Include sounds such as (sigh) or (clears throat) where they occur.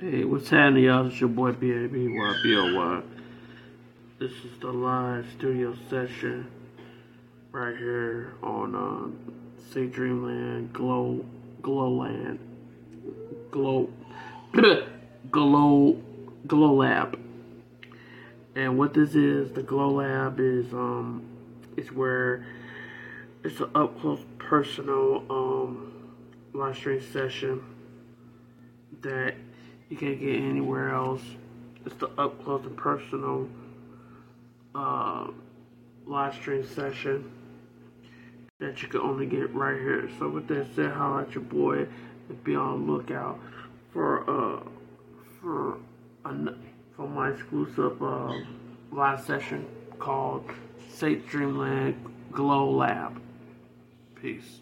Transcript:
Hey, what's happening, y'all? It's your boy BABYBOY. This is the live studio session right here on uh, Dreamland Glow Glowland Glow (clears throat) Glow Glow Lab. And what this is, the Glow Lab is um it's where it's an up close personal um live stream session that you can't get anywhere else. It's the up close and personal uh, live stream session that you can only get right here. So with that said, holla at your boy and be on the lookout for uh for a, for my exclusive uh, live session called St. Dreamland Glow Lab. Peace.